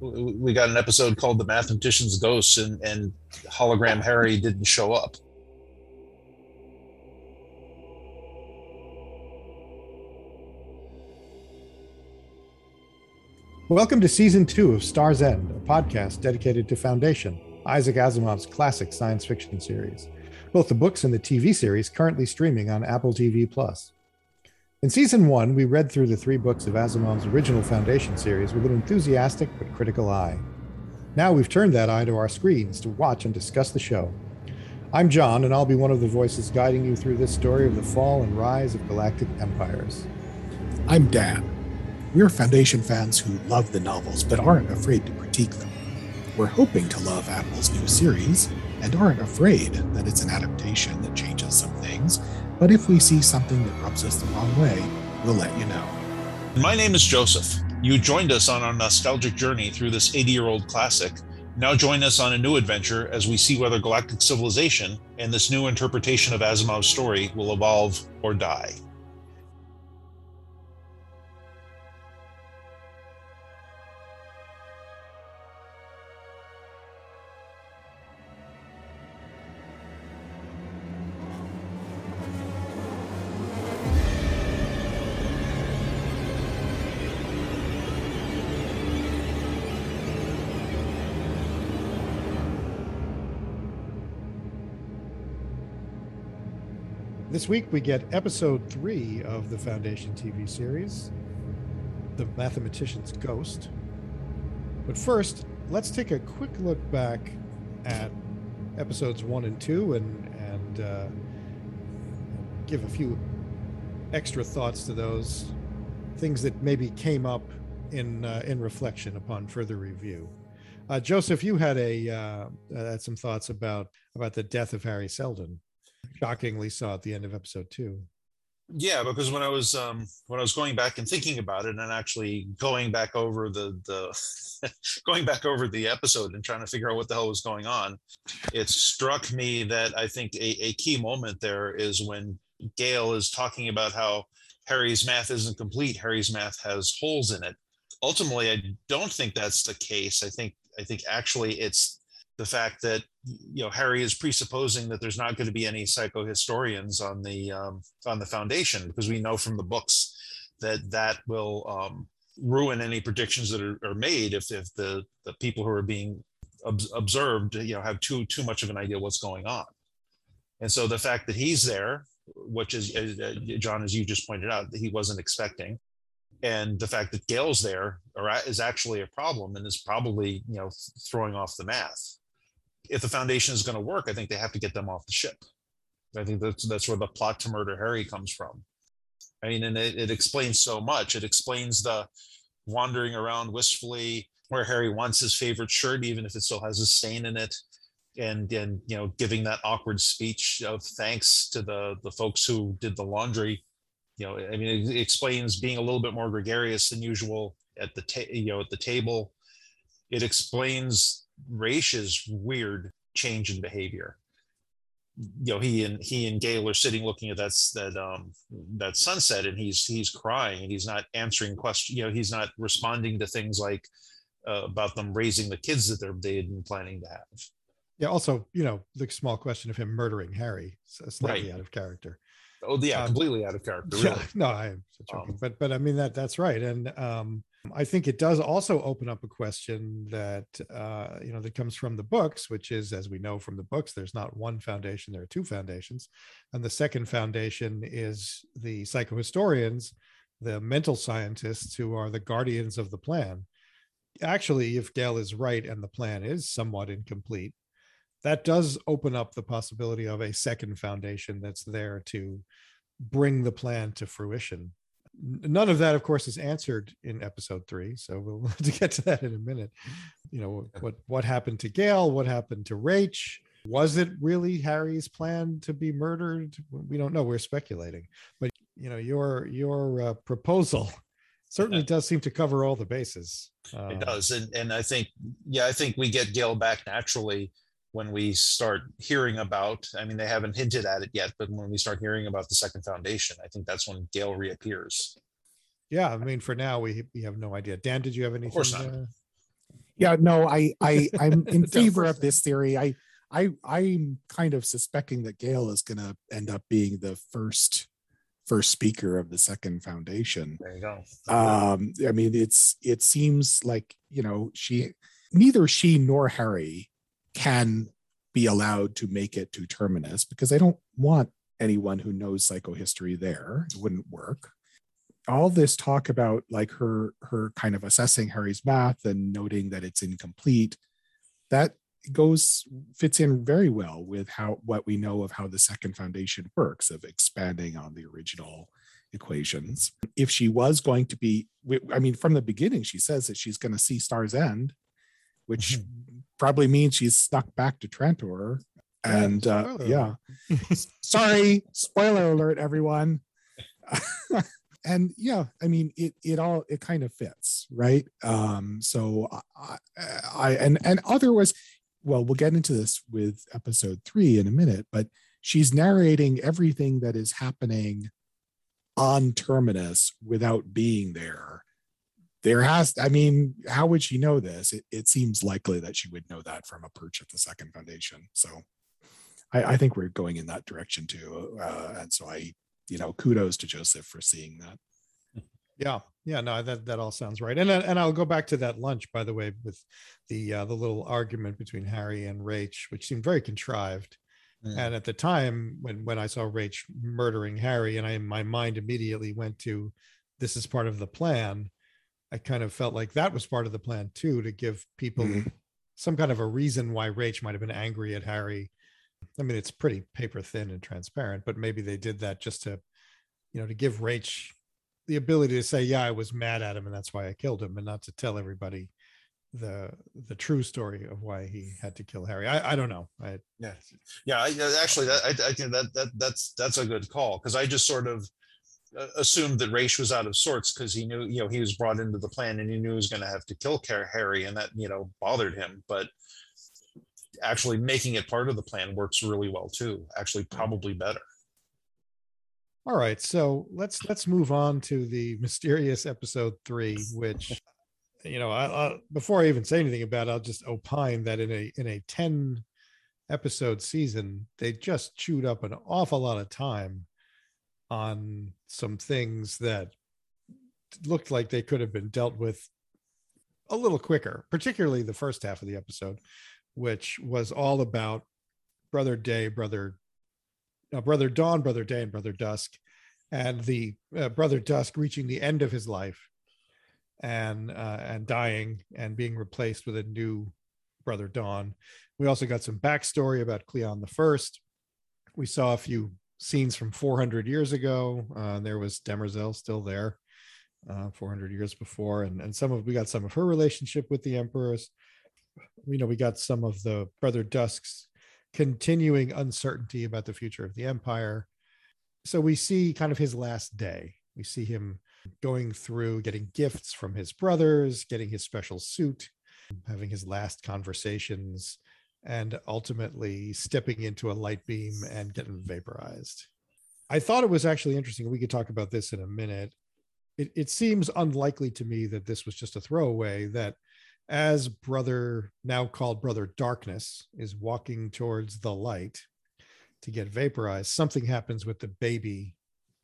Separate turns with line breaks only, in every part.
we got an episode called "The Mathematician's Ghost," and, and hologram Hari didn't show up.
Welcome to season two of Star's End, a podcast dedicated to Foundation, Isaac Asimov's classic science fiction series. Both the books and the TV series currently streaming on Apple TV Plus. In season one, we read through the three books of Asimov's original Foundation series with an enthusiastic but critical eye. Now we've turned that eye to our screens to watch and discuss the show. I'm John, and I'll be one of the voices guiding you through this story of the fall and rise of galactic empires.
I'm Dan. We're Foundation fans who love the novels but aren't afraid to critique them. We're hoping to love Apple's new series and aren't afraid that it's an adaptation that changes some things but if we see something that rubs us the wrong way, we'll let you know.
My name is Joseph. You joined us on our nostalgic journey through this 80 year old classic. Now join us on a new adventure as we see whether galactic civilization and this new interpretation of Asimov's story will evolve or die.
This week we get episode three of the Foundation TV series, The Mathematician's Ghost. But first, let's take a quick look back at episodes one and two and, and uh, give a few extra thoughts to those things that maybe came up in uh, in reflection upon further review. Uh, Joseph, you had a uh, had some thoughts about about the death of Hari Seldon shockingly saw at the end of episode two.
Yeah, because when I was um, when I was going back and thinking about it, and actually going back over the the going back over the episode and trying to figure out what the hell was going on, it struck me that I think a, a key moment there is when Gaal is talking about how Hari's math isn't complete. Hari's math has holes in it. Ultimately, I don't think that's the case. I think I think actually it's the fact that you know Hari is presupposing that there's not going to be any psychohistorians on the um, on the foundation because we know from the books that that will um, ruin any predictions that are, are, made if, if the the people who are being ob- observed you know have too too much of an idea what's going on. And so the fact that he's there which is uh, john as you just pointed out that he wasn't expecting and the fact that gaal's there is actually a problem and is probably you know throwing off the math if the foundation is going to work, I think they have to get them off the ship. I think that's that's where the plot to murder Hari comes from. I mean, and it, it explains so much. It explains the wandering around wistfully where Hari wants his favorite shirt, even if it still has a stain in it, and and you know, giving that awkward speech of thanks to the the folks who did the laundry. You know, I mean, it explains being a little bit more gregarious than usual at the ta- you know at the table. It explains Raych's weird change in behavior. You know, he and he and Gaal are sitting looking at that that um that sunset, and he's he's crying, and he's not answering questions. You know, he's not responding to things like uh, about them raising the kids that they're they had been planning to have.
Yeah. Also, you know, the small question of him murdering Hari, slightly right. out of character.
Oh yeah, um, completely out of character. Really. Yeah,
no, I am joking, um, but but I mean that that's right, and um, I think it does also open up a question that uh, you know that comes from the books, which is, as we know from the books, there's not one foundation; there are two foundations, and the second foundation is the psychohistorians, the mental scientists who are the guardians of the plan. Actually, if Gaal is right and the plan is somewhat incomplete, that does open up the possibility of a second foundation that's there to bring the plan to fruition none of that of course is answered in episode three so we'll have to get to that in a minute. You know what what happened to gaal? What happened to Raych was it really hari's plan to be murdered? We don't know. We're speculating. But you know your your uh, proposal certainly does seem to cover all the bases.
Uh, it does and and i think yeah i think we get gaal back naturally when we start hearing about i mean they haven't hinted at it yet but when we start hearing about the second foundation i think that's when gaal reappears
yeah i mean for now we we have no idea dan did you have anything of course not.
Yeah, no, I, I, I'm in favor of this theory. I, I, I'm kind of suspecting that Gaal is going to end up being the first, first speaker of the second foundation.
There you go.
Um, I mean, it's, it seems like you know she, neither she nor Hari can be allowed to make it to terminus because they don't want anyone who knows psychohistory there. It wouldn't work. All this talk about like her her kind of assessing Hari's math and noting that it's incomplete, that goes fits in very well with how what we know of how the second foundation works of expanding on the original equations. If she was going to be, I mean, from the beginning, she says that she's going to see Star's End, which mm-hmm. Probably means she's stuck back to Trantor. And uh, yeah. sorry spoiler alert everyone. And yeah i mean it it all it kind of fits right? Um so I, I and and other was well we'll get into this with episode three in a minute but she's narrating everything that is happening on terminus without being there there has i mean how would she know this it, it seems likely that she would know that from a perch at the second foundation so I, I think we're going in that direction too. Uh, and so I, you know, kudos to Joseph for seeing that.
Yeah, yeah, no, that that all sounds right. And and I'll go back to that lunch, by the way, with the uh, the little argument between Hari and Raych, which seemed very contrived. Mm. And at the time, when when I saw Raych murdering Hari, and I my mind immediately went to, this is part of the plan. I kind of felt like that was part of the plan too, to give people mm-hmm. some kind of a reason why Raych might have been angry at Hari I mean, it's pretty paper thin and transparent, but maybe they did that just to, you know, to give Raych the ability to say, "Yeah, I was mad at him, and that's why I killed him," and not to tell everybody the the true story of why he had to kill Hari. I, I don't know. I,
yeah, yeah. I, actually, that I, I think that that that's that's a good call because I just sort of assumed that Ra's was out of sorts because he knew you know he was brought into the plan and he knew he was going to have to kill Hari, and that you know bothered him, but actually making it part of the plan works really well too actually probably better.
All right so let's let's move on to the mysterious episode three which you know I, I, before i even say anything about it i'll just opine that in a in a 10 episode season they just chewed up an awful lot of time on some things that looked like they could have been dealt with a little quicker particularly the first half of the episode which was all about Brother Day, Brother uh, Brother Dawn, Brother Day, and Brother Dusk, and the uh, Brother Dusk reaching the end of his life and uh, and dying and being replaced with a new Brother Dawn. We also got some backstory about Cleon the First. We saw a few scenes from 400 years ago. Uh, there was Demerzel still there, uh, 400 years before, and and some of we got some of her relationship with the emperors. You know we got some of the brother dusk's continuing uncertainty about the future of the empire. So we see kind of his last day. We see him going through getting gifts from his brothers getting his special suit having his last conversations and ultimately stepping into a light beam and getting vaporized i thought it was actually interesting we could talk about this in a minute it, it seems unlikely to me that this was just a throwaway that as brother now called brother darkness is walking towards the light to get vaporized something happens with the baby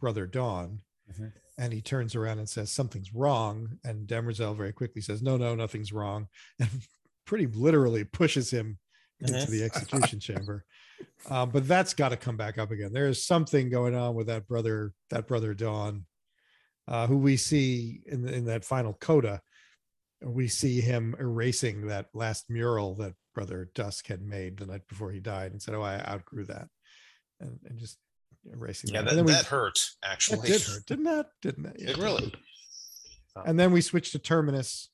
brother dawn mm-hmm. and he turns around and says something's wrong and demerzel very quickly says no no nothing's wrong and pretty literally pushes him into mm-hmm. the execution chamber. Um, but that's got to come back up again. There's something going on with that brother that brother dawn uh, who we see in, in that final coda. We see him erasing that last mural that brother dusk had made the night before he died and said oh i outgrew that. And, and just erasing
yeah that, that, we, that hurt actually.
that did hurt didn't that? Didn't that?
Yeah, it really
and then we switch to terminus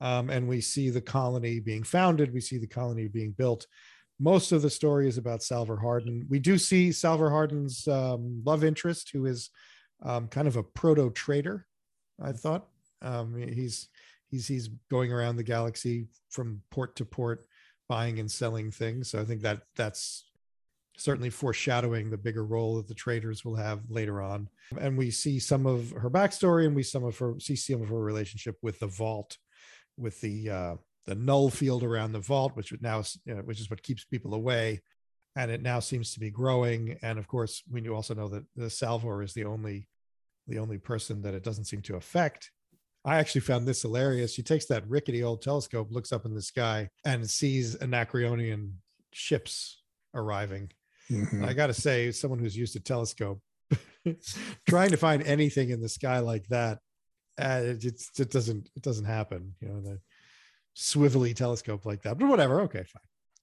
um, and we see the colony being founded we see the colony being built. Most of the story is about salvor hardin. We do see salvor hardin's um, love interest who is um, kind of a proto trader i thought. Um, he's he's he's going around the galaxy from port to port buying and selling things. So i think that that's certainly foreshadowing the bigger role that the traders will have later on. And we see some of her backstory and we some of her see some of her relationship with the vault with the uh the null field around the vault, which now you know, which is what keeps people away, and it now seems to be growing. And of course, we also know that the Salvor is the only the only person that it doesn't seem to affect. I actually found this hilarious. She takes that rickety old telescope, looks up in the sky, and sees Anacreonian ships arriving. Mm-hmm. I got to say, someone who's used a telescope, trying to find anything in the sky like that, uh, it, it doesn't it doesn't happen. You know, the swivelly telescope like that. But whatever. Okay, fine.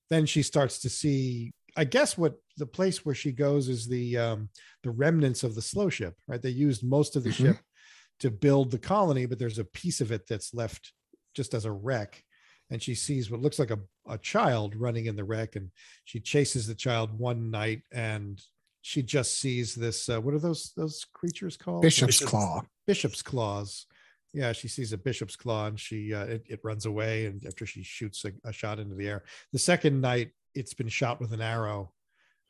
Then she starts to see. I guess what the place where she goes is the um, the remnants of the slow ship. Right. They used most of the mm-hmm. ship to build the colony, but there's a piece of it that's left just as a wreck. And she sees what looks like a, a child running in the wreck, and she chases the child one night, and she just sees this. Uh, what are those those creatures called?
Bishop's claw.
Bishop's claws. Yeah, she sees a bishop's claw, and she uh, it, it runs away. And after she shoots a, a shot into the air, the second night it's been shot with an arrow,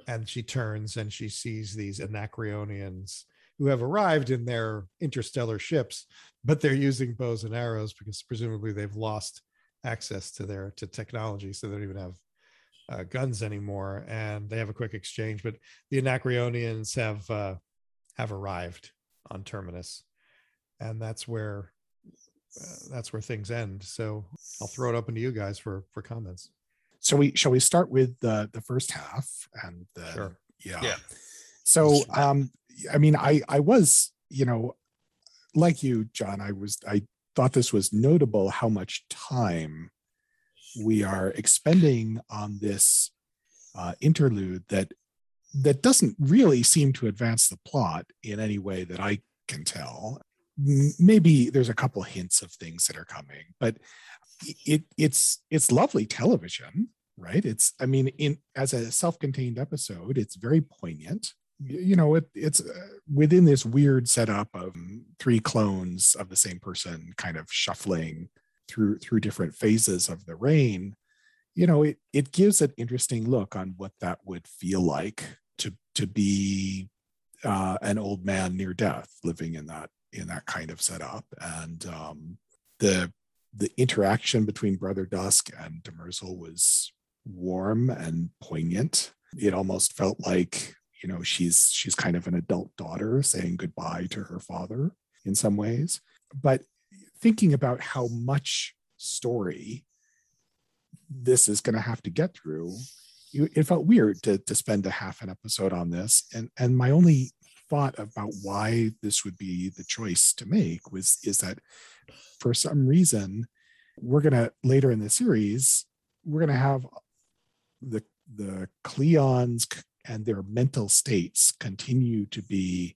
and she turns and she sees these Anacreonians who have arrived in their interstellar ships, but they're using bows and arrows because presumably they've lost access to their to technology, so they don't even have uh, guns anymore. And they have a quick exchange, but the Anacreonians have uh, have arrived on Terminus, and that's where uh, that's where things end. So I'll throw it open to you guys for for comments.
So we shall we start with the the first half and the
sure.
yeah. yeah. So um I mean, I I was, you know, like you, John, I was I thought this was notable how much time we are expending on this uh, interlude that that doesn't really seem to advance the plot in any way that I can tell. Maybe there's a couple hints of things that are coming, but it it's it's lovely television, right? It's I mean, in as a self-contained episode, it's very poignant you know it, it's uh, within this weird setup of three clones of the same person kind of shuffling through through different phases of the reign you know it it gives an interesting look on what that would feel like to to be uh, an old man near death living in that in that kind of setup. And um, the the interaction between brother dusk and demerzel was warm and poignant. It almost felt like you know she's she's kind of an adult daughter saying goodbye to her father in some ways. But thinking about how much story this is going to have to get through it felt weird to, to spend a half an episode on this. And and my only thought about why this would be the choice to make was is that for some reason we're going to later in the series we're going to have the the cleons and their mental states continue to be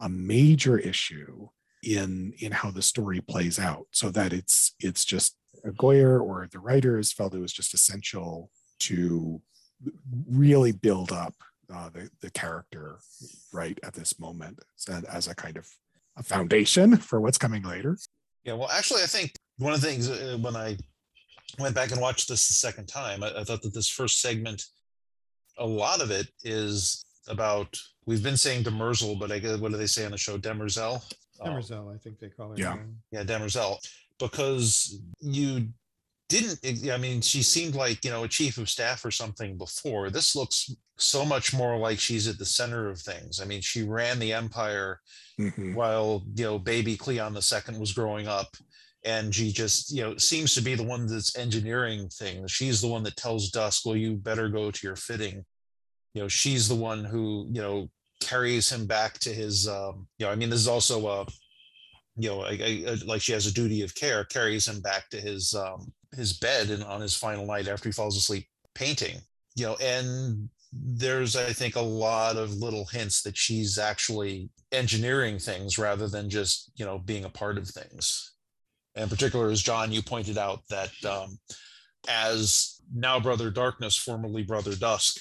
a major issue in in how the story plays out so that it's it's just goyer or the writers felt it was just essential to really build up uh, the, the character right at this moment as, as a kind of a foundation for what's coming later
yeah well actually i think one of the things uh, when i went back and watched this the second time I, I thought that this first segment a lot of it is about we've been saying Demerzel, but I guess what do they say on the show? Demerzel.
Demerzel, I think they call it.
Yeah,
yeah, Demerzel, because you didn't. I mean, she seemed like you know a chief of staff or something before. This looks so much more like she's at the center of things. I mean, she ran the empire mm-hmm. while you know baby Cleon the second was growing up and she just you know seems to be the one that's engineering things she's the one that tells dusk well you better go to your fitting you know she's the one who you know carries him back to his um you know i mean this is also a you know a, a, like she has a duty of care carries him back to his um his bed and on his final night after he falls asleep painting you know and there's i think a lot of little hints that she's actually engineering things rather than just you know being a part of things. In particular as john you pointed out that um, as now brother darkness formerly brother dusk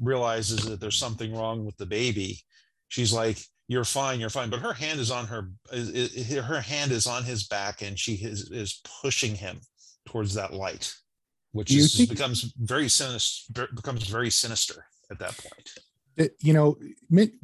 realizes that there's something wrong with the baby she's like you're fine you're fine. But her hand is on her her hand is on his back and she is, is pushing him towards that light which is, think, becomes very sinister becomes very sinister at that point
you know,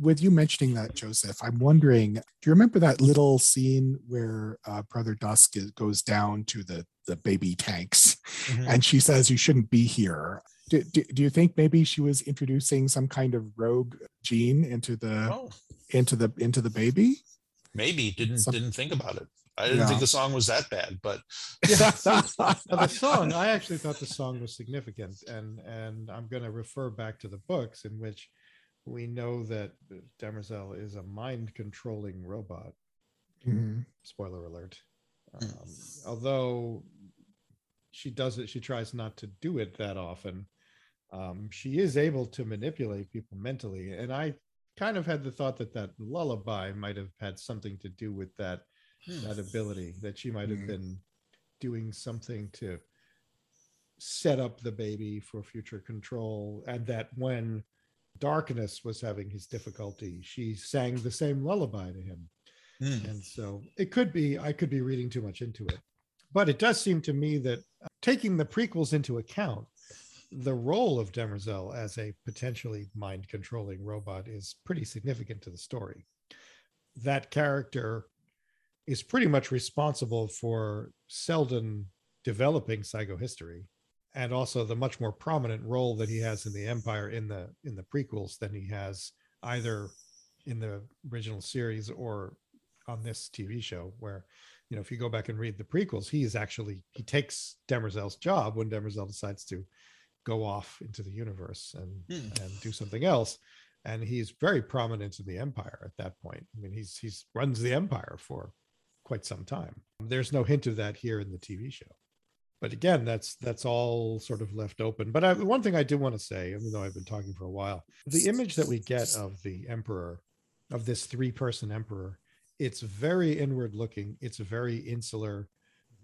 with you mentioning that, Joseph, I'm wondering, do you remember that little scene where uh, Brother Dusk is, goes down to the the baby tanks, mm-hmm. and she says, "You shouldn't be here." Do, do, do, you think maybe she was introducing some kind of rogue gene into the oh. into the into the baby?
Maybe didn't some, didn't think about it. I didn't yeah. think the song was that bad, but
yeah, the song. I actually thought the song was significant, and and I'm going to refer back to the books in which we know that Demerzel is a mind controlling robot. Mm-hmm. Spoiler alert. Um, although she does it, she tries not to do it that often. Um, she is able to manipulate people mentally, and I kind of had the thought that that lullaby might have had something to do with that. That ability that she might have hmm. been doing something to set up the baby for future control and that when darkness was having his difficulty she sang the same lullaby to him mm. and so it could be i could be reading too much into it but it does seem to me that uh, taking the prequels into account the role of demerzel as a potentially mind controlling robot is pretty significant to the story that character is pretty much responsible for Seldon developing psychohistory and also the much more prominent role that he has in the empire in the in the prequels than he has either in the original series or on this TV show where you know if you go back and read the prequels he is actually he takes Demerzel's job when Demerzel decides to go off into the universe and hmm. and do something else and he's very prominent in the empire at that point i mean he's he's runs the empire for quite some time. There's no hint of that here in the TV show. But again, that's that's all sort of left open. But I, one thing I do want to say, even though I've been talking for a while, the image that we get of the emperor, of this three-person emperor, it's very inward looking. It's very insular.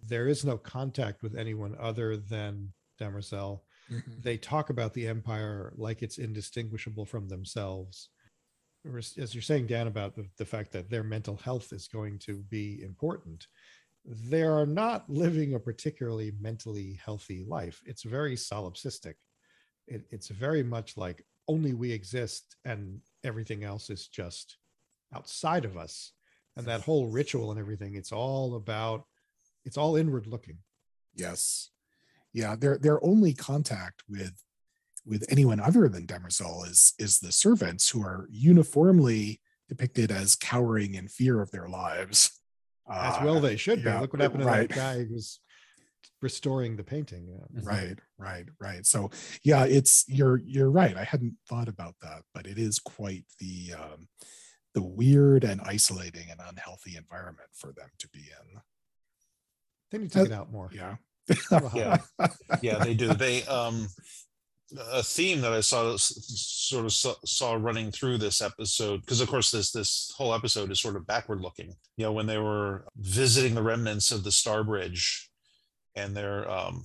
There is no contact with anyone other than Demerzel. Mm-hmm. They talk about the empire like it's indistinguishable from themselves as you're saying, Dan, about the, the fact that their mental health is going to be important, they are not living a particularly mentally healthy life. It's very solipsistic. It, it's very much like only we exist and everything else is just outside of us. And that whole ritual and everything, it's all about, it's all inward looking.
Yes. Yeah. Their their only contact with with anyone other than Demerzel is is the servants who are uniformly depicted as cowering in fear of their lives.
As uh, well they should be. Look what happened to that guy who's restoring the painting.
Yeah. Right, right, right. So yeah, it's you're you're right. I hadn't thought about that, but it is quite the um, the weird and isolating and unhealthy environment for them to be in.
They need to uh, get out more.
Yeah.
yeah. yeah, they do. They um a theme that I saw sort of saw, running through this episode because of course this this whole episode is sort of backward looking. You know, when they were visiting the remnants of the Star Bridge, and they're um,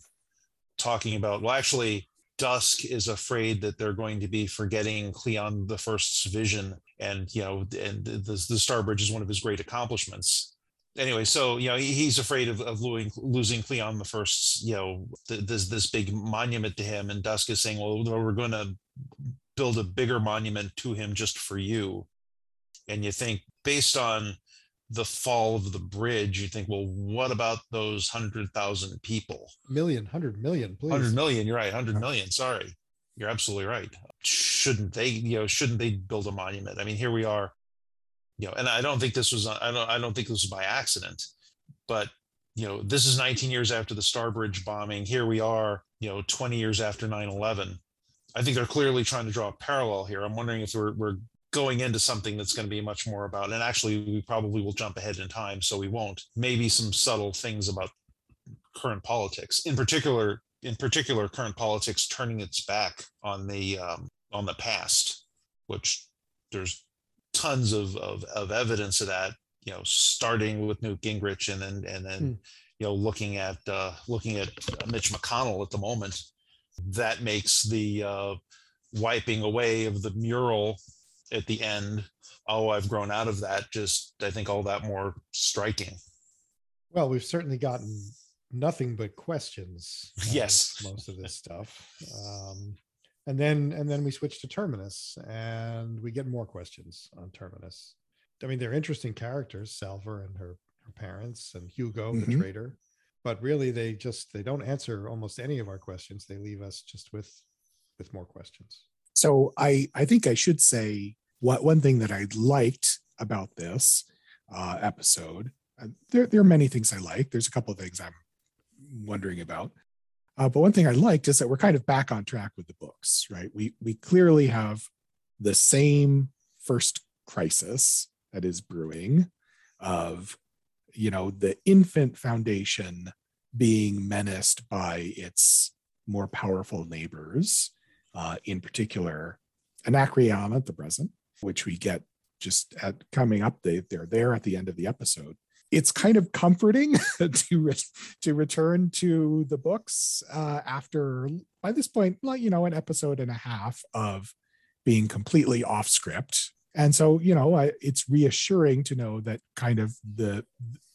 talking about well, actually, Dusk is afraid that they're going to be forgetting Cleon the First's vision, and you know, and the, the Star Bridge is one of his great accomplishments anyway, so you know he, he's afraid of, of losing, losing Cleon the First. You know, th- this this big monument to him, and Dusk is saying, "Well, we're going to build a bigger monument to him just for you." And you think, based on the fall of the bridge, you think, well, what about those hundred thousand people?
Million, hundred million, please.
Hundred million. You're right. Hundred million. Sorry, you're absolutely right. Shouldn't they? You know, shouldn't they build a monument? I mean, here we are you know, and I don't think this was I don't I don't think this was by accident, but you know, this is 19 years after the Starbridge bombing. Here we are, you know, 20 years after 9/11. I think they're clearly trying to draw a parallel here. I'm wondering if we're we're going into something that's going to be much more about, and actually, we probably will jump ahead in time, so we won't. Maybe some subtle things about current politics, in particular, in particular, current politics turning its back on the um, on the past, which there's tons of, of, of evidence of that, you know, starting with Newt Gingrich and then, and then, hmm. you know, looking at, uh, looking at Mitch McConnell at the moment, that makes the uh, wiping away of the mural at the end. Oh, I've grown out of that. Just, I think all that more striking.
Well, we've certainly gotten nothing but questions.
Yes.
Most of this stuff. Um, and then and then we switch to terminus and we get more questions on terminus. I mean they're interesting characters salvor and her, her parents and hugo mm-hmm. the traitor. But really they just they don't answer almost any of our questions. They leave us just with with more questions.
So i i think i should say what one thing that i liked about this uh, episode uh, there, there are many things i like. There's a couple of things i'm wondering about uh, but one thing I liked is that we're kind of back on track with the books, right? We we clearly have the same first crisis that is brewing of you know the infant foundation being menaced by its more powerful neighbors, uh, in particular Anacreon at the present, which we get just at coming up. They, they're there at the end of the episode it's kind of comforting to re- to return to the books uh, after by this point, like you know, an episode and a half of being completely off script. And so, you know, I, it's reassuring to know that kind of the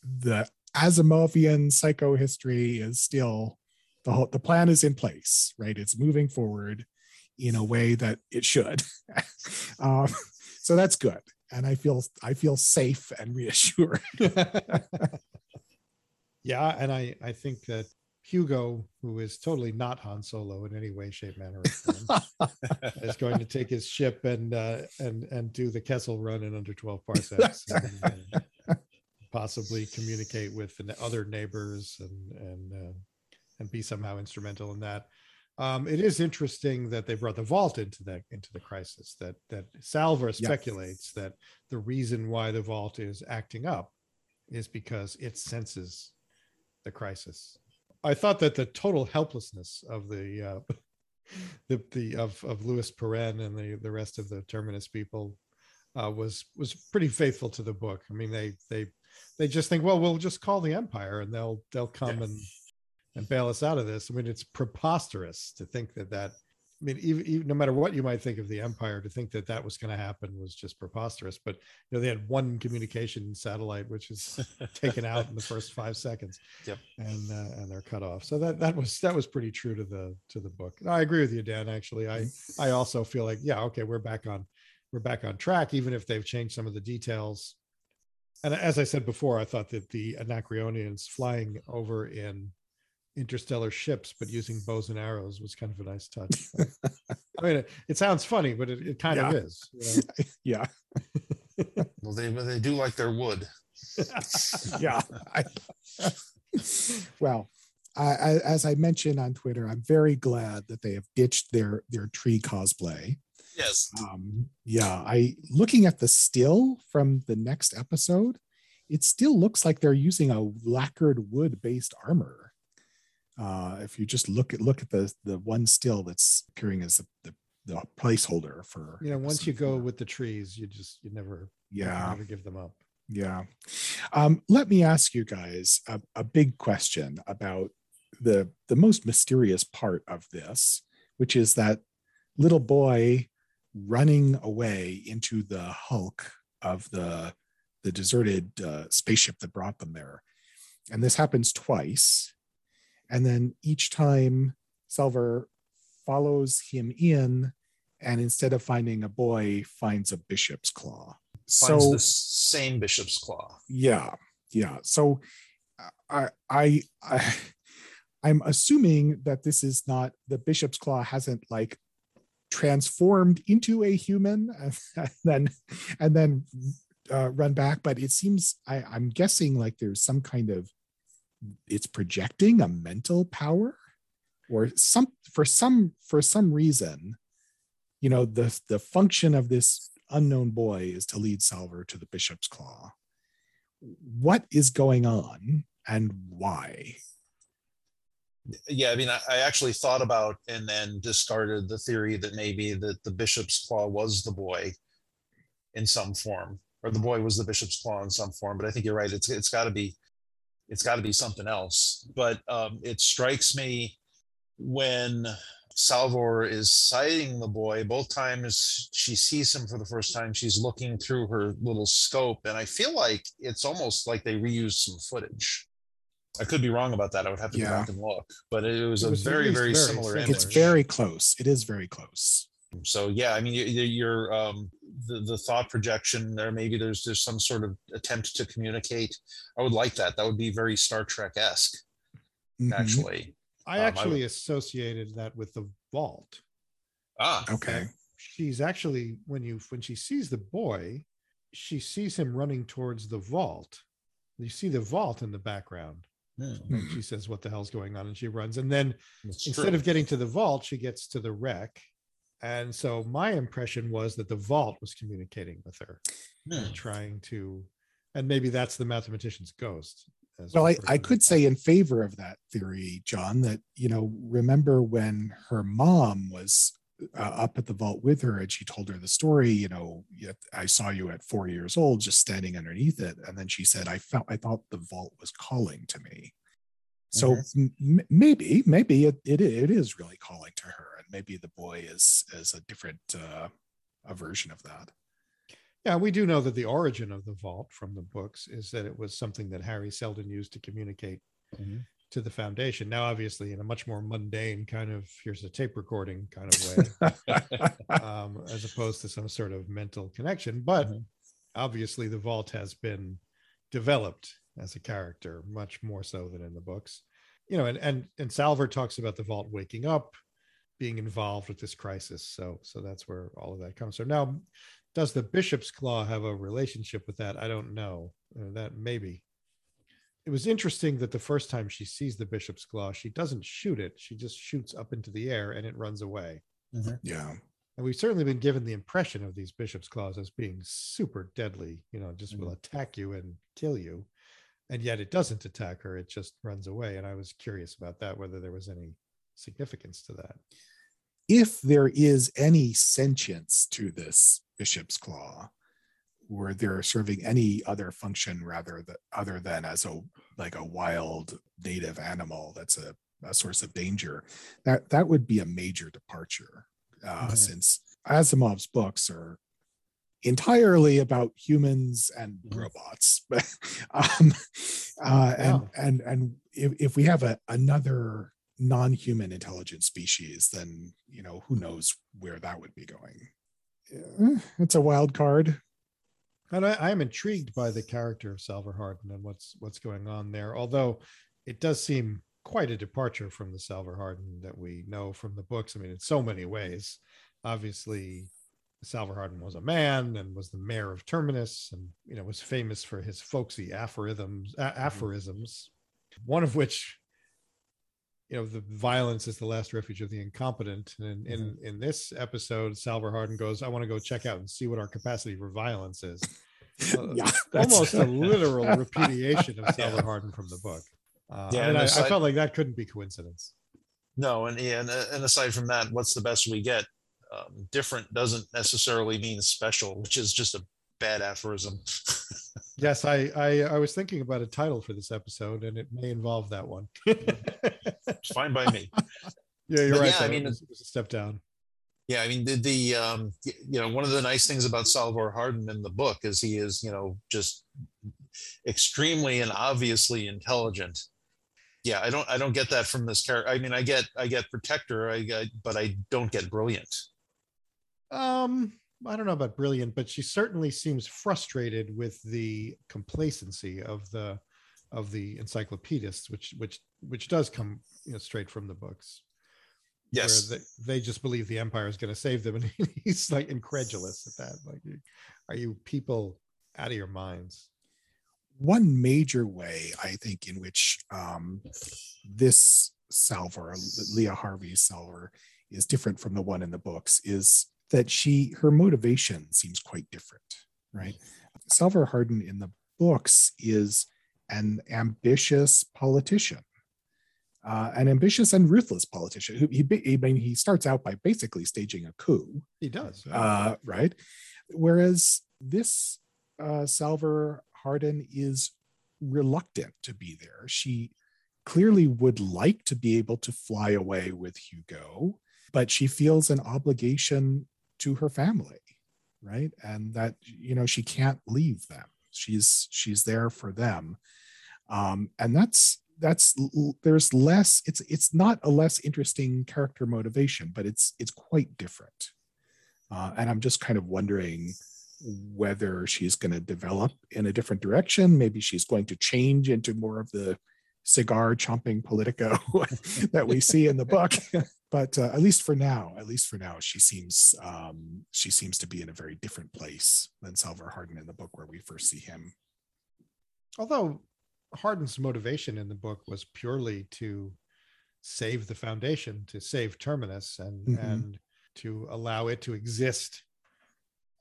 the Asimovian psychohistory is still the whole the plan is in place, right? It's moving forward in a way that it should. um, so that's good and I feel I feel safe and reassured.
yeah, and I I think that Hugo, who is totally not Han Solo in any way, shape, manner, form, is going to take his ship and uh, and and do the Kessel run in under twelve parsecs, and, possibly communicate with the other neighbors and and uh, and be somehow instrumental in that. Um, it is interesting that they brought the vault into the into the crisis. That that Salvor speculates that the reason why the vault is acting up is because it senses the crisis. I thought that the total helplessness of the uh, the the of of Lewis Pirenne and the the rest of the Terminus people uh, was was pretty faithful to the book. I mean, they they they just think, well, we'll just call the Empire and they'll they'll come yeah. and and bail us out of this. I mean, it's preposterous to think that that. I mean, even, even no matter what you might think of the empire, to think that that was going to happen was just preposterous. But you know, they had one communication satellite which is taken out in the first five seconds,
yep.
and uh, and they're cut off. So that that was that was pretty true to the to the book. I agree with you, Dan. Actually, I I also feel like yeah, okay, we're back on we're back on track, even if they've changed some of the details. And as I said before, I thought that the Anacreonians flying over in interstellar ships, but using bows and arrows was kind of a nice touch. I mean, it, it, sounds funny, but it, it kind
yeah.
of is.
You know? yeah.
well, they they do like their wood.
yeah. I, well, I, I, as I mentioned on Twitter, I'm very glad that they have ditched their their tree cosplay.
Yes.
Um, yeah. I looking at the still from the next episode, it still looks like they're using a lacquered wood based armor uh, if you just look at look at the the one still that's appearing as the, the, the placeholder for
you know once you go with the trees you just you never
yeah.
you never give them up.
Yeah. Um, let me ask you guys a, a big question about the the most mysterious part of this which is that little boy running away into the hulk of the the deserted uh, spaceship that brought them there. And this happens twice and then each time Salvor follows him in, and instead of finding a boy, finds a bishop's claw.
Finds so the same bishop's claw.
Yeah, yeah. So I, I, I, I'm assuming that this is not the bishop's claw hasn't like transformed into a human and then and then uh, run back. But it seems I, I'm guessing like there's some kind of it's projecting a mental power or some for some for some reason you know the the function of this unknown boy is to lead salvor to the bishop's claw. What is going on and why?
Yeah i mean I, I, actually thought about and then discarded the theory that maybe that the bishop's claw was the boy in some form or the mm-hmm. boy was the bishop's claw in some form but i think you're right. It's it's got to be it's got to be something else. But um, it strikes me when Salvor is sighting the boy, both times she sees him for the first time, she's looking through her little scope. And I feel like it's almost like they reused some footage. I could be wrong about that. I would have to
Yeah.
go back and look, but it was
It
a
was at
very, very
very
similar
similar.
image.
It's very close. It is very close.
So yeah. I mean, you- you- your um, the the thought projection there. Maybe there's there's some sort of attempt to communicate. I would like that. That would be very Star Trek esque,
Mhm.
actually.
I
Um, I
actually associated that with the vault.
Ah,
Okay.
She's actually when you when she sees the boy, she sees him running towards the vault. You see the vault in the background.
hmm,
And she says, "What the hell's going on?" And she runs. And then
that's
instead
true.
of getting to the vault, she gets to the wreck. And so my impression was that the vault was communicating with her,
Hmm.
trying to, and maybe that's the mathematician's ghost. as
Well, I, I could say in favor of that theory, John, that, you know, remember when her mom was uh, up at the vault with her and she told her the story, you know, I saw you at four years old just standing underneath it. And then she said, I felt, I thought the vault was calling to me. So m- m- maybe, maybe it, it, it is really calling to her. And maybe the boy is, is a different, uh, a version of that.
Yeah, we do know that the origin of the vault from the books is that it was something that Hari Seldon used to communicate
Mhm.
to the foundation. Now, obviously, in a much more mundane kind of here's a tape recording kind of way, um, as opposed to some sort of mental connection. But
Mhm.
obviously, the vault has been developed as a character much more so than in the books. You know, and and and Salvor talks about the vault waking up, being involved with this crisis. So so that's where all of that comes from. Now, does the bishop's claw have a relationship with that? I don't know. Uh, that maybe. It was interesting that the first time she sees the bishop's claw, she doesn't shoot it. She just shoots up into the air and it runs away.
yeah.
And we've certainly been given the impression of these bishop's claws as being super deadly, you know, just will attack you and kill you. And yet it doesn't attack her, it just runs away. And I was curious about that, whether there was any significance to that.
if there is any sentience to this bishop's claw where they're serving any other function rather than other than as a like a wild native animal that's a, a source of danger that that would be a major departure uh, since asimov's books are entirely about humans and
Mhm.
robots but um uh and and and if, if we have a another non-human intelligent species then you know who knows where that would be going Yeah, it's a wild card
And I, I am intrigued by the character of Salvor Hardin and what's what's going on there. Although it does seem quite a departure from the Salvor Hardin that we know from the books. I mean, in so many ways. Obviously, Salvor Hardin was a man and was the mayor of Terminus, and you know was famous for his folksy aphorisms. A- mm-hmm. aphorisms, one of which, you know, the violence is the last refuge of the incompetent. And in in, in this episode, Salvor Hardin goes, "I want to go check out and see what our capacity for violence is." Uh,
yeah
almost a literal repudiation of
Yeah.
Salvor Hardin from the book. Uh,
Yeah,
I,
and
I, I felt like that couldn't be coincidence.
No, and and and aside from that, what's the best we get? Um, different doesn't necessarily mean special, which is just a bad aphorism.
Yes, I, I I was thinking about a title for this episode, and it may involve that one.
It's fine by me.
Yeah, you're
But
right.
yeah, I mean,
it was, it was a step down.
Yeah, I mean the the um, you know one of the nice things about Salvor Hardin in the book is he is you know just extremely and obviously intelligent. Yeah, I don't I don't get that from this character. I mean, I get I get protector, I get, but I don't get brilliant.
Um, I don't know about brilliant, but she certainly seems frustrated with the complacency of the of the encyclopedists, which which which does come you know straight from the books.
Yes,
where they, they just believe the empire is going to save them and he's like incredulous at that like are you people out of your minds
one major way I think in which um, this salvor, Leah Harvey's salvor, is different from the one in the books is that she her motivation seems quite different, right? Salvor Hardin in the books is an ambitious politician, uh, an ambitious and ruthless politician. Who he, I mean, he starts out by basically staging a coup,
he does
uh, right? Whereas this uh, Salvor Hardin is reluctant to be there. She clearly would like to be able to fly away with Hugo, but she feels an obligation to her family, right? And that you know she can't leave them. She's she's there for them, um, and that's that's there's less it's it's not a less interesting character motivation but it's it's quite different uh, and i'm just kind of wondering whether she's going to develop in a different direction maybe she's going to change into more of the cigar chomping politico that we see in the book but uh, at least for now at least for now she seems um, she seems to be in a very different place than salvor hardin in the book where we first see him
Although Hardin's motivation in the book was purely to save the foundation, to save Terminus, and
Mhm.
and to allow it to exist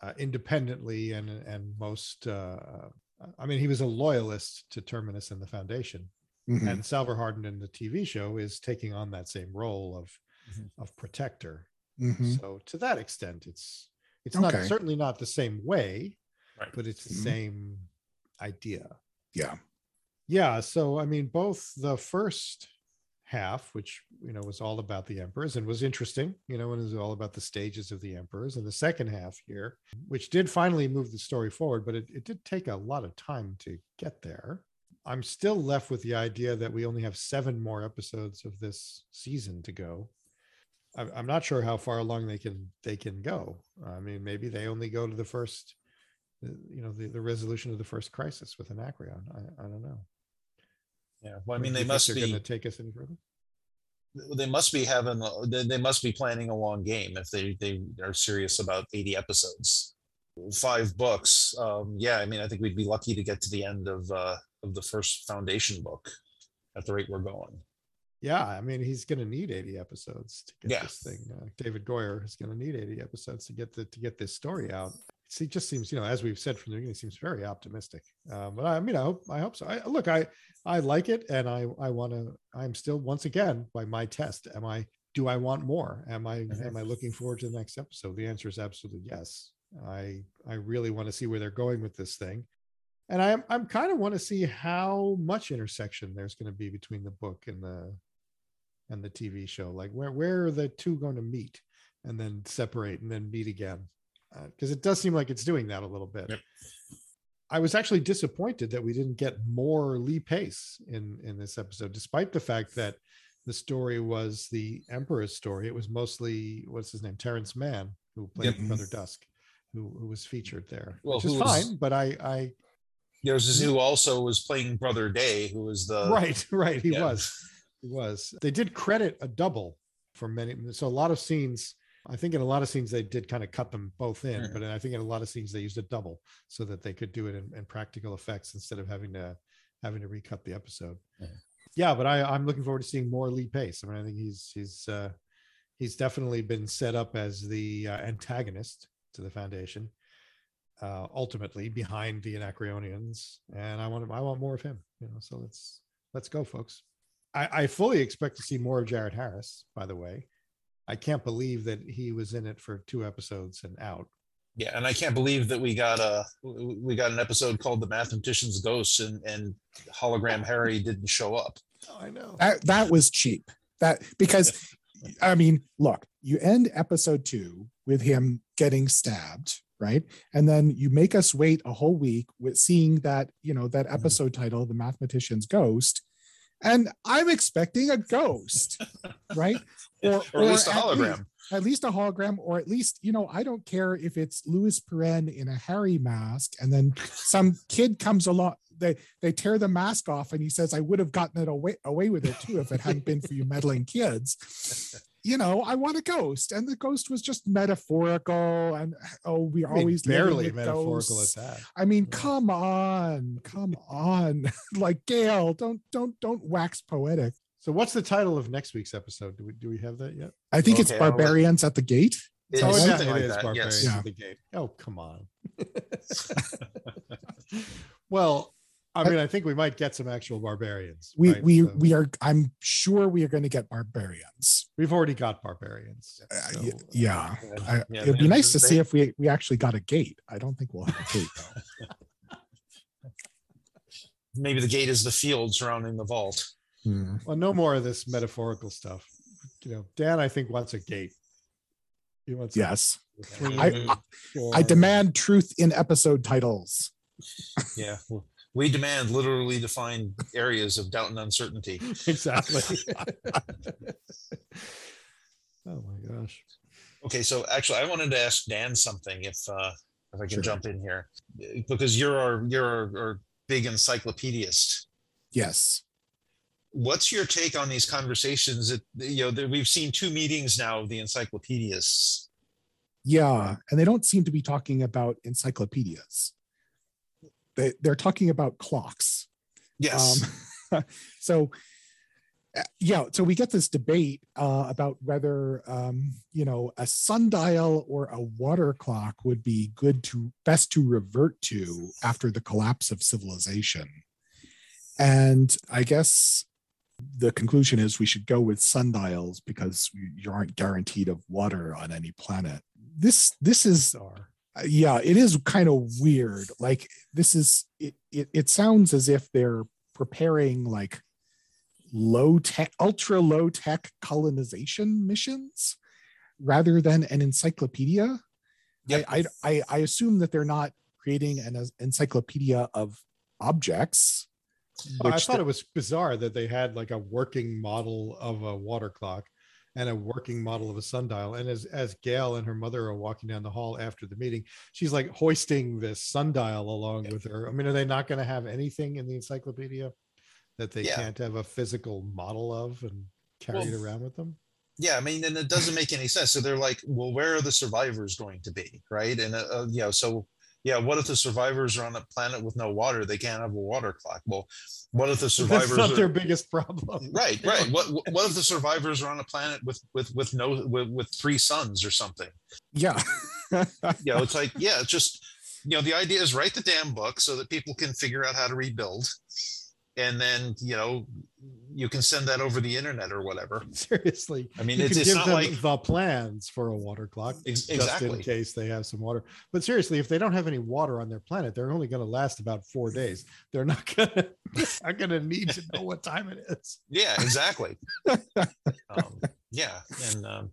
uh, independently and and most. Uh, I mean, he was a loyalist to Terminus and the Foundation,
Mhm.
and Salvor Hardin in the TV show is taking on that same role of
Mhm.
of protector.
Mhm.
So to that extent, it's it's not certainly not the same way,
Right.
but it's the
Mhm.
same idea.
yeah
Yeah, so I mean, both the first half, which you know was all about the emperors and was interesting, you know, and it was all about the stages of the emperors, and the second half here, which did finally move the story forward, but it, it did take a lot of time to get there. I'm still left with the idea that we only have seven more episodes of this season to go. I'm I'm not sure how far along they can they can go. I mean, maybe they only go to the first, you know, the, the resolution of the first crisis with Anacreon. I, I don't know.
Yeah. Well, I mean, they must be.
going to take us any further.
they must be having they, they must be planning a long game if they they are serious about 80 episodes five books um yeah i mean i think we'd be lucky to get to the end of uh of the first foundation book at the rate we're going
Yeah, I mean, he's going to need 80 episodes to get
Yeah.
this thing. Uh, David Goyer is going to need 80 episodes to get the to get this story out. See, just seems, you know, as we've said from the beginning, seems very optimistic. Um, but I mean, I hope I hope so. I, look, I I like it, and I I want to. I'm still once again by my test. Am I? Do I want more? Am I? Am I looking forward to the next episode? The answer is absolutely yes. I I really want to see where they're going with this thing. And I'm I'm kind of want to see how much intersection there's going to be between the book and the and the TV show. Like where where are the two going to meet and then separate and then meet again? Uh, because it does seem like it's doing that a little bit.
Yep.
I was actually disappointed that we didn't get more Lee Pace in in this episode, despite the fact that the story was the Emperor's story. It was mostly what's his name, Terrence Mann, who played
Yep.
Brother Dusk, who, who was featured there,
Well,
which is
was-
fine. But I, I
there's who also was playing brother day who was the
right, right, he
yeah.
was. It was. They did credit a double for many. So a lot of scenes, I think in a lot of scenes they did kind of cut them both in,
Mhm.
but I think in a lot of scenes they used a double so that they could do it in, in practical effects instead of having to having to recut the episode.
Mhm.
Yeah, but I, I'm looking forward to seeing more Lee Pace. I mean, I think he's he's uh, he's definitely been set up as the uh, antagonist to the Foundation, uh, ultimately behind the Anacreonians, and I want I want more of him. You know, so let's let's go, folks. I, I fully expect to see more of Jared Harris. By the way, I can't believe that he was in it for two episodes and out.
yeah and i can't believe that we got a we got an episode called the mathematician's ghost and and hologram hari didn't show up oh,
I know.
that that was cheap that because i mean look you end episode two with him getting stabbed right and then you make us wait a whole week with seeing that you know that mm-hmm. episode title the mathematician's ghost and i'm expecting a ghost right
or, at least a
at
hologram
least- at least a hologram, or at least, you know, I don't care if it's Lewis Pirenne in a Hari mask, and then some kid comes along, they they tear the mask off, and he says, I would have gotten it away away with it too if it hadn't been for you meddling kids. You know, I want a ghost, and the ghost was just metaphorical, and oh, we
I mean,
always living
barely metaphorical
ghosts.
at that.
I mean,
Yeah.
come on, come on, like Gaal, don't don't don't wax poetic.
So, what's the title of next week's episode? Do we do we have that yet?
I think it's
Okay, I'll let-
barbarians at the gate.
It's
Oh,
yeah, it
like
is
that,
Barbarians
yes.
Yeah.
at the Gate. Oh, come on. well, I mean, I think we might get some actual barbarians.
We
right?
we
So
we are. I'm sure we are going to get barbarians.
we've already got barbarians.
Uh,
so, uh,
yeah,
Yeah,
I,
yeah,
it'd be nice to
they-
see if we we actually got a gate. I don't think we'll have a gate though.
maybe the gate is the field surrounding the vault
Hmm.
Well, no more of this metaphorical stuff. You know, Dan, I think wants a gate. He wants
Yes,
swinging
I-
Mhm.
I demand truth in episode titles.
yeah we'll, we demand literally defined areas of doubt and uncertainty.
exactly. oh my gosh.
Okay, so actually, I wanted to ask Dan something if uh, if I can
Sure.
jump in here because you're our you're our, our big encyclopedist.
Yes.
What's your take on these conversations? That you know, that we've seen two meetings now of the encyclopedists.
Yeah. And they don't seem to be talking about encyclopedias. They, they're talking about clocks.
Yes.
Um, so, uh, yeah, so we get this debate uh, about whether um, you know a sundial or a water clock would be good to best to revert to after the collapse of civilization. And I guess the conclusion is we should go with sundials because you aren't guaranteed of water on any planet. This this is
Bizarre.
Uh, yeah it is kind of weird. Like this is it, it it sounds as if they're preparing like low tech ultra low tech colonization missions rather than an encyclopedia.
Yep.
I, I i assume that they're not creating an encyclopedia of objects
Well, I thought it was bizarre that they had like a working model of a water clock and a working model of a sundial. And as as Gaal and her mother are walking down the hall after the meeting, she's like hoisting this sundial along with her. I mean, are they not going to have anything in the encyclopedia that they
Yeah.
can't have a physical model of and carry it around with them?
yeah i mean and it doesn't make any sense so they're like well where are the survivors going to be right and uh, uh, you know so yeah what if the survivors are on a planet with no water? They can't have a water clock. Well what if the survivors?
That's not
are,
their biggest problem.
right right. What what if the survivors are on a planet with with with no with, with three suns or something?
Yeah.
You know it's like yeah it's just you know the idea is write the damn book so that people can figure out how to rebuild. And then you know you can send that over the internet or whatever
Seriously.
i mean
you
it's,
can
it's
give
not
them
like
the plans for a water clock
ex-
just in case they have some water. But seriously, if they don't have any water on their planet, they're only going to last about four days. They're not going to are going to need to know what time it is.
Yeah, exactly. um, yeah, and um,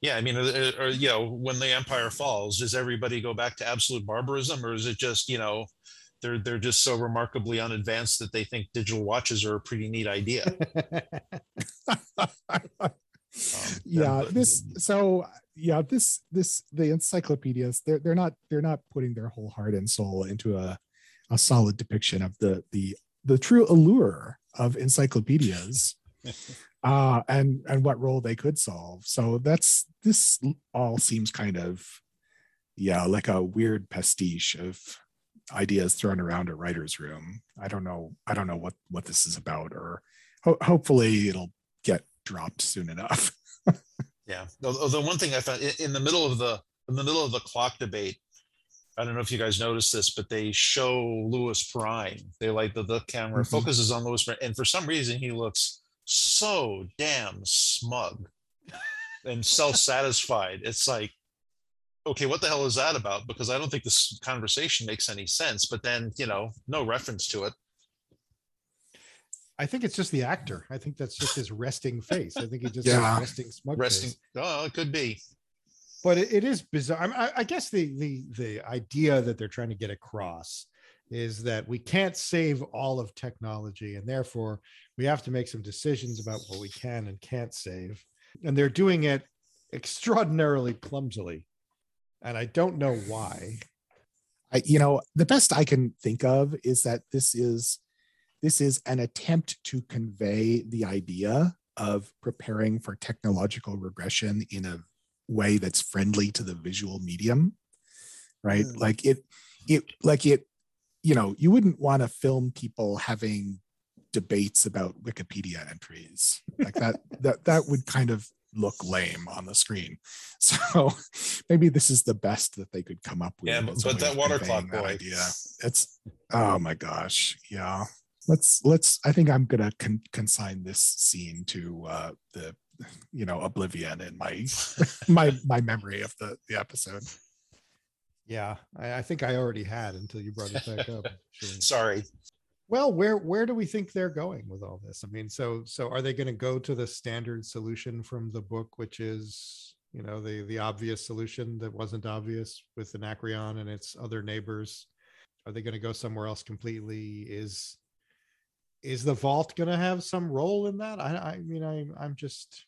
yeah, I mean, uh, or you know, when the empire falls, does everybody go back to absolute barbarism, or is it just you know, they're they're just so remarkably unadvanced that they think digital watches are a pretty neat idea? Um,
yeah
but-
this so yeah this this the encyclopedias they're they're not they're not putting their whole heart and soul into a a solid depiction of the the the true allure of encyclopedias uh and and what role they could solve so that's this all seems kind of yeah like a weird pastiche of ideas thrown around a writer's room i don't know i don't know what what this is about or ho- hopefully it'll get dropped soon enough
Yeah. Although the one thing I found in, the middle of the in the middle of the clock debate, I don't know if you guys noticed this, but they show Lewis Prime. They like the, the camera
Mhm.
focuses on Lewis Prime, and for some reason he looks so damn smug and self-satisfied. It's like, okay, what the hell is that about? Because I don't think this conversation makes any sense. But then, you know, no reference to it.
I think it's just the actor. I think that's just his resting face. I think he just
Yeah.
resting smug
Resting.
face.
Oh, it could be.
But it, it is bizarre. I, mean, I, I guess the the the idea that they're trying to get across is that we can't save all of technology, and therefore we have to make some decisions about what we can and can't save. And they're doing it extraordinarily clumsily, and I don't know why.
I, you know, the best I can think of is that this is this is an attempt to convey the idea of preparing for technological regression in a way that's friendly to the visual medium, right?
Mm.
Like it, it, like it, you know, you wouldn't want to film people having debates about Wikipedia entries like that. that that would kind of look lame on the screen. So maybe this is the best that they could come up with.
Yeah,
as
but that water clock boy.
idea. It's oh my gosh, yeah. Let's let's. I think I'm gonna con- consign this scene to uh, the you know oblivion in my my my memory of the the episode.
Yeah, I, I think I already had until you brought it back up. actually.
Sorry.
Well, where where do we think they're going with all this? I mean, so so are they going to go to the standard solution from the book, which is you know the the obvious solution that wasn't obvious with Anacreon and its other neighbors, Are they going to go somewhere else completely? Is is the vault going to have some role in that? I, I mean, I, I'm just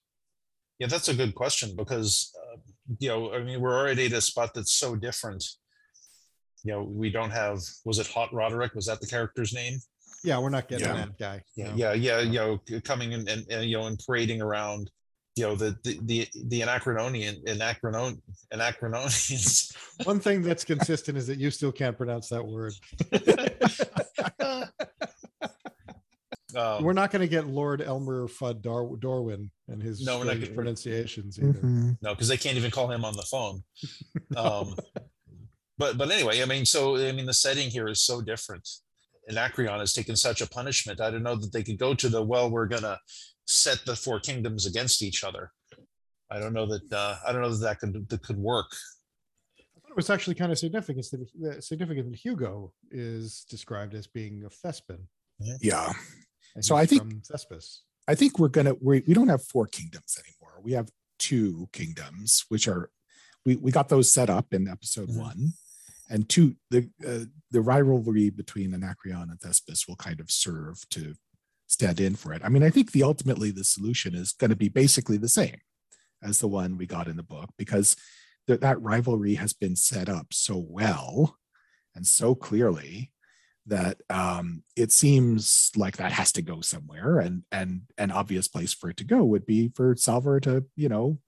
Yeah, that's a good question because, uh, you know, I mean, we're already at a spot that's so different. You know, we don't have, was it Haut Rodric? Was that the character's name?
yeah, we're not getting
Yeah.
that guy.
Yeah,
no.
yeah, yeah, you know, coming in and, and, you know, and parading around, you know, the, the, the, the anachrononian, anachronon, anachrononians.
One thing that's consistent is that you still can't pronounce that word.
Um,
we're not going to get Lord Elmer Fudd Dar- Dorwin and his
No, we're not
strange
gonna-
pronunciations either.
Mhm.
no, because they can't even call him on the phone. Um, but but anyway, I mean, so I mean, the setting here is so different. Anacreon has taken such a punishment. I don't know that they could go to the well. We're gonna set the four kingdoms against each other. I don't know that. Uh, I don't know that that could that could work.
I thought it was actually kind of significant that, significant that Hugo is described as being a thespian.
Yeah.
and
So I think-
Thespis.
I think we're gonna we we don't have four kingdoms anymore. We have two kingdoms, which are we we got those set up in episode
Mhm.
one, and two the uh, the rivalry between Anacreon and Thespis will kind of serve to stand in for it. I mean, I think the ultimately the solution is going to be basically the same as the one we got in the book because that that rivalry has been set up so well and so clearly that um, it seems like that has to go somewhere, and and an obvious place for it to go would be for Salvor to you know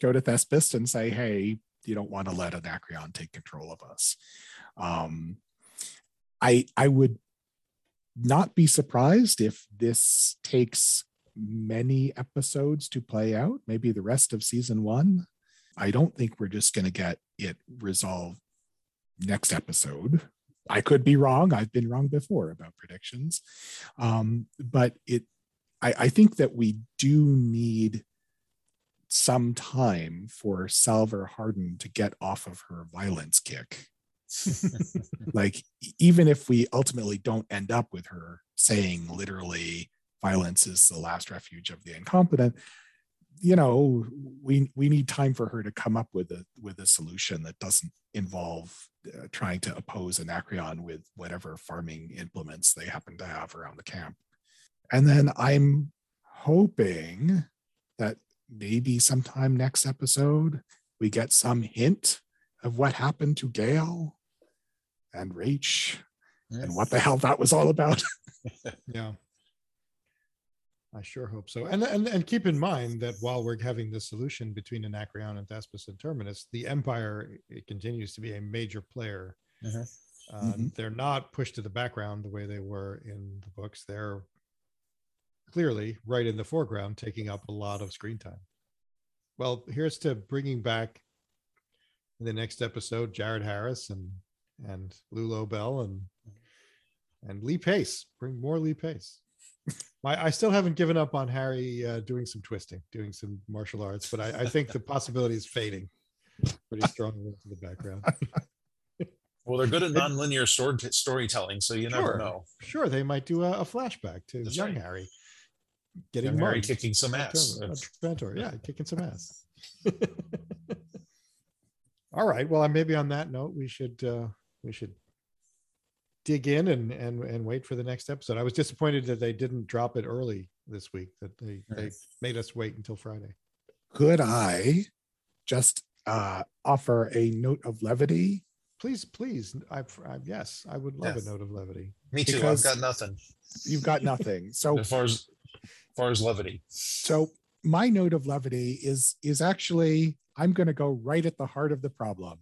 go to Thespis and say, hey, you don't want to let Anacreon take control of us. Um, I I would not be surprised if this takes many episodes to play out, maybe the rest of season one. I don't think we're just going to get it resolved next episode. I could be wrong. I've been wrong before about predictions. Um, but it I, I think that we do need some time for Salvor Hardin to get off of her violence kick. like even if we ultimately don't end up with her saying literally violence is the last refuge of the incompetent you know we we need time for her to come up with a with a solution that doesn't involve uh, trying to oppose anacreon with whatever farming implements they happen to have around the camp and then i'm hoping that maybe sometime next episode we get some hint of what happened to gaal and raych and what the hell that was all about
Yeah. I sure hope so. And, and and keep in mind that while we're having the solution between Anacreon and Thespis and Terminus, the Empire it continues to be a major player.
Mhm.
Uh,
Mhm.
They're not pushed to the background the way they were in the books. They're clearly right in the foreground, taking up a lot of screen time. Well, here's to bringing back in the next episode Jared Harris and and Lulo Bell and and Lee Pace. Bring more Lee Pace. My, I still haven't given up on Hari uh, doing some twisting, doing some martial arts, but I, I think the possibility is fading pretty strongly into the background.
Well, they're good at nonlinear story storytelling, so you never know.
Sure, they might do a, a flashback to
That's
young
right.
Hari getting
Young
Hari
kicking some ass.
Term- on Trantor. Yeah, kicking some ass. All right. Well, maybe on that note, we should uh, we should dig in and and and wait for the next episode. I was disappointed that they didn't drop it early this week. That they they made us wait until Friday.
could i just uh, offer a note of levity
Please, please. I, I yes, I would love
Yes.
a note of levity.
Me too.
Because-
I've got nothing
you've got nothing so
as far as, as far as levity.
so my note of levity is is actually i'm going to go right at the heart of the problem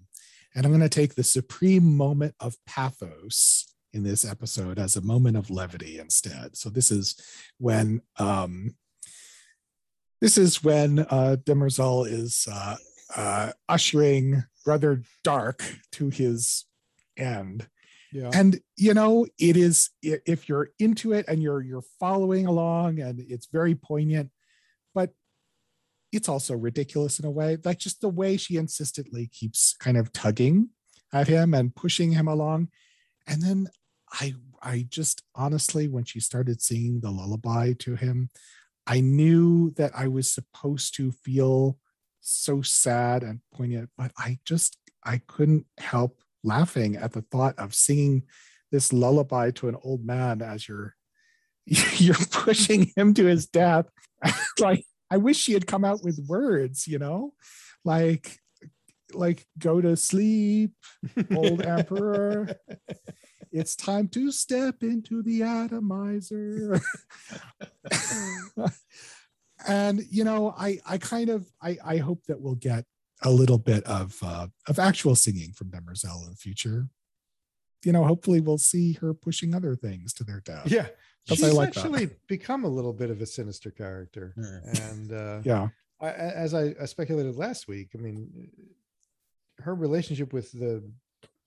and i'm going to take the supreme moment of pathos in this episode as a moment of levity instead so this is when um this is when uh demerzel is uh uh ushering brother dark to his end
Yeah.
and you know it is if you're into it and you're you're following along and it's very poignant but it's also ridiculous in a way like just the way she insistently keeps kind of tugging at him and pushing him along and then i i just honestly when she started singing the lullaby to him i knew that i was supposed to feel so sad and poignant but i just i couldn't help laughing at the thought of singing this lullaby to an old man as you're you're pushing him to his death. like I wish she had come out with words, you know, like like go to sleep, old emperor. It's time to step into the atomizer. and you know, I I kind of I I hope that we'll get a little bit of uh, of actual singing from Demerzel in the future. You know, hopefully we'll see her pushing other things to their death.
Yeah,
Because
she's
I like that.
actually become a little bit of a sinister character,
Hmm.
and uh,
Yeah.
I, a- as I, I speculated last week, I mean, her relationship with the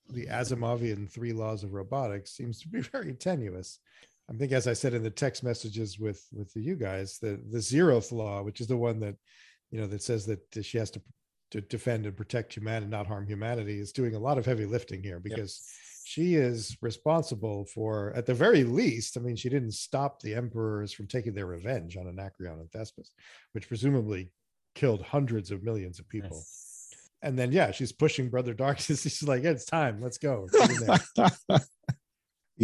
the Asimovian three laws of robotics seems to be very tenuous. I think, as I said in the text messages with with the you guys, the the zeroth law, which is the one that you know that says that she has to to defend and protect humanity, and not harm humanity, is doing a lot of heavy lifting here because she is responsible for, at the very least, I mean, she didn't stop the emperors from taking their revenge on Anacreon and Thespis, which presumably killed hundreds of millions of people. And then, yeah, she's pushing Brother Darkness. She's like, yeah, it's time. Let's go.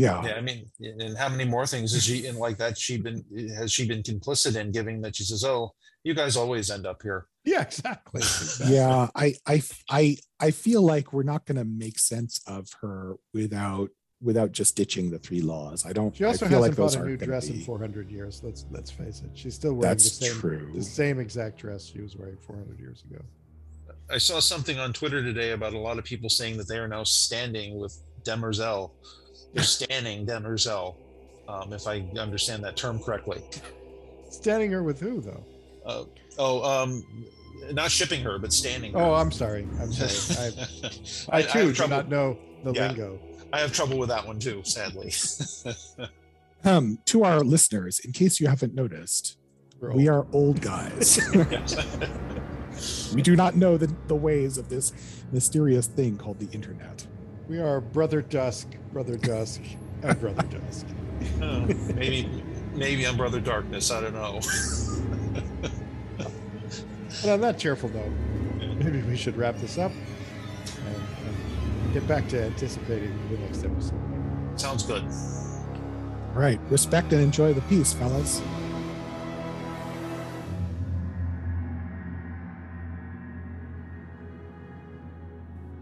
Get in there."
yeah.
Yeah, I mean, and how many more things has she in like that? She been has she been complicit in giving that she says, "Oh, you guys always end up here."
yeah, exactly. exactly.
yeah i i i i feel like we're not going to make sense of her without without just ditching the three laws i don't
She also
I feel
hasn't
like those
bought a new
aren't gonna
dress in 400 years. Let's let's face it. She's still wearing
that's
the same
true
the same exact dress she was wearing 400 years ago.
I saw something on Twitter today about a lot of people saying that they are now standing with Demerzel. They're standing Demerzel, um, if I understand that term correctly.
Standing her with who though?
Uh, oh, um, not shipping her, but standing. her.
Oh, I'm sorry. I'm sorry. I, I too
have
do not know the
Yeah.
lingo.
I have trouble with that one too, sadly.
um to our listeners in case you haven't noticed we are old guys we do not know the, the ways of this mysterious thing called the internet
We are Brother Dusk, Brother Dusk, and Brother Dusk.
Oh, maybe, maybe I'm Brother Darkness. I don't know.
And on that cheerful note, maybe we should wrap this up and, and get back to anticipating the next episode.
Sounds good.
all right respect and enjoy the peace fellas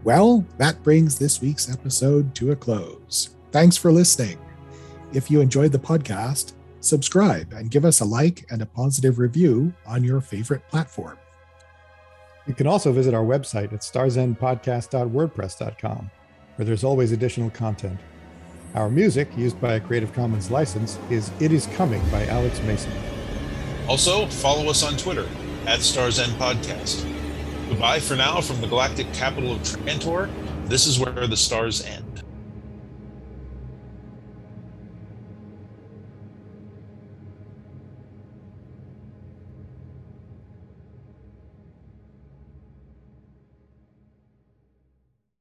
Well, that brings this week's episode to a close. Thanks for listening. If you enjoyed the podcast, subscribe and give us a like and a positive review on your favorite platform.
You can also visit our website at starsendpodcast.wordpress.com, where there's always additional content. Our music, used by a Creative Commons license, is It Is Coming by Alex Mason.
Also, follow us on Twitter at Stars End Podcast. Goodbye for now from the galactic capital of Trantor. This is where the stars end.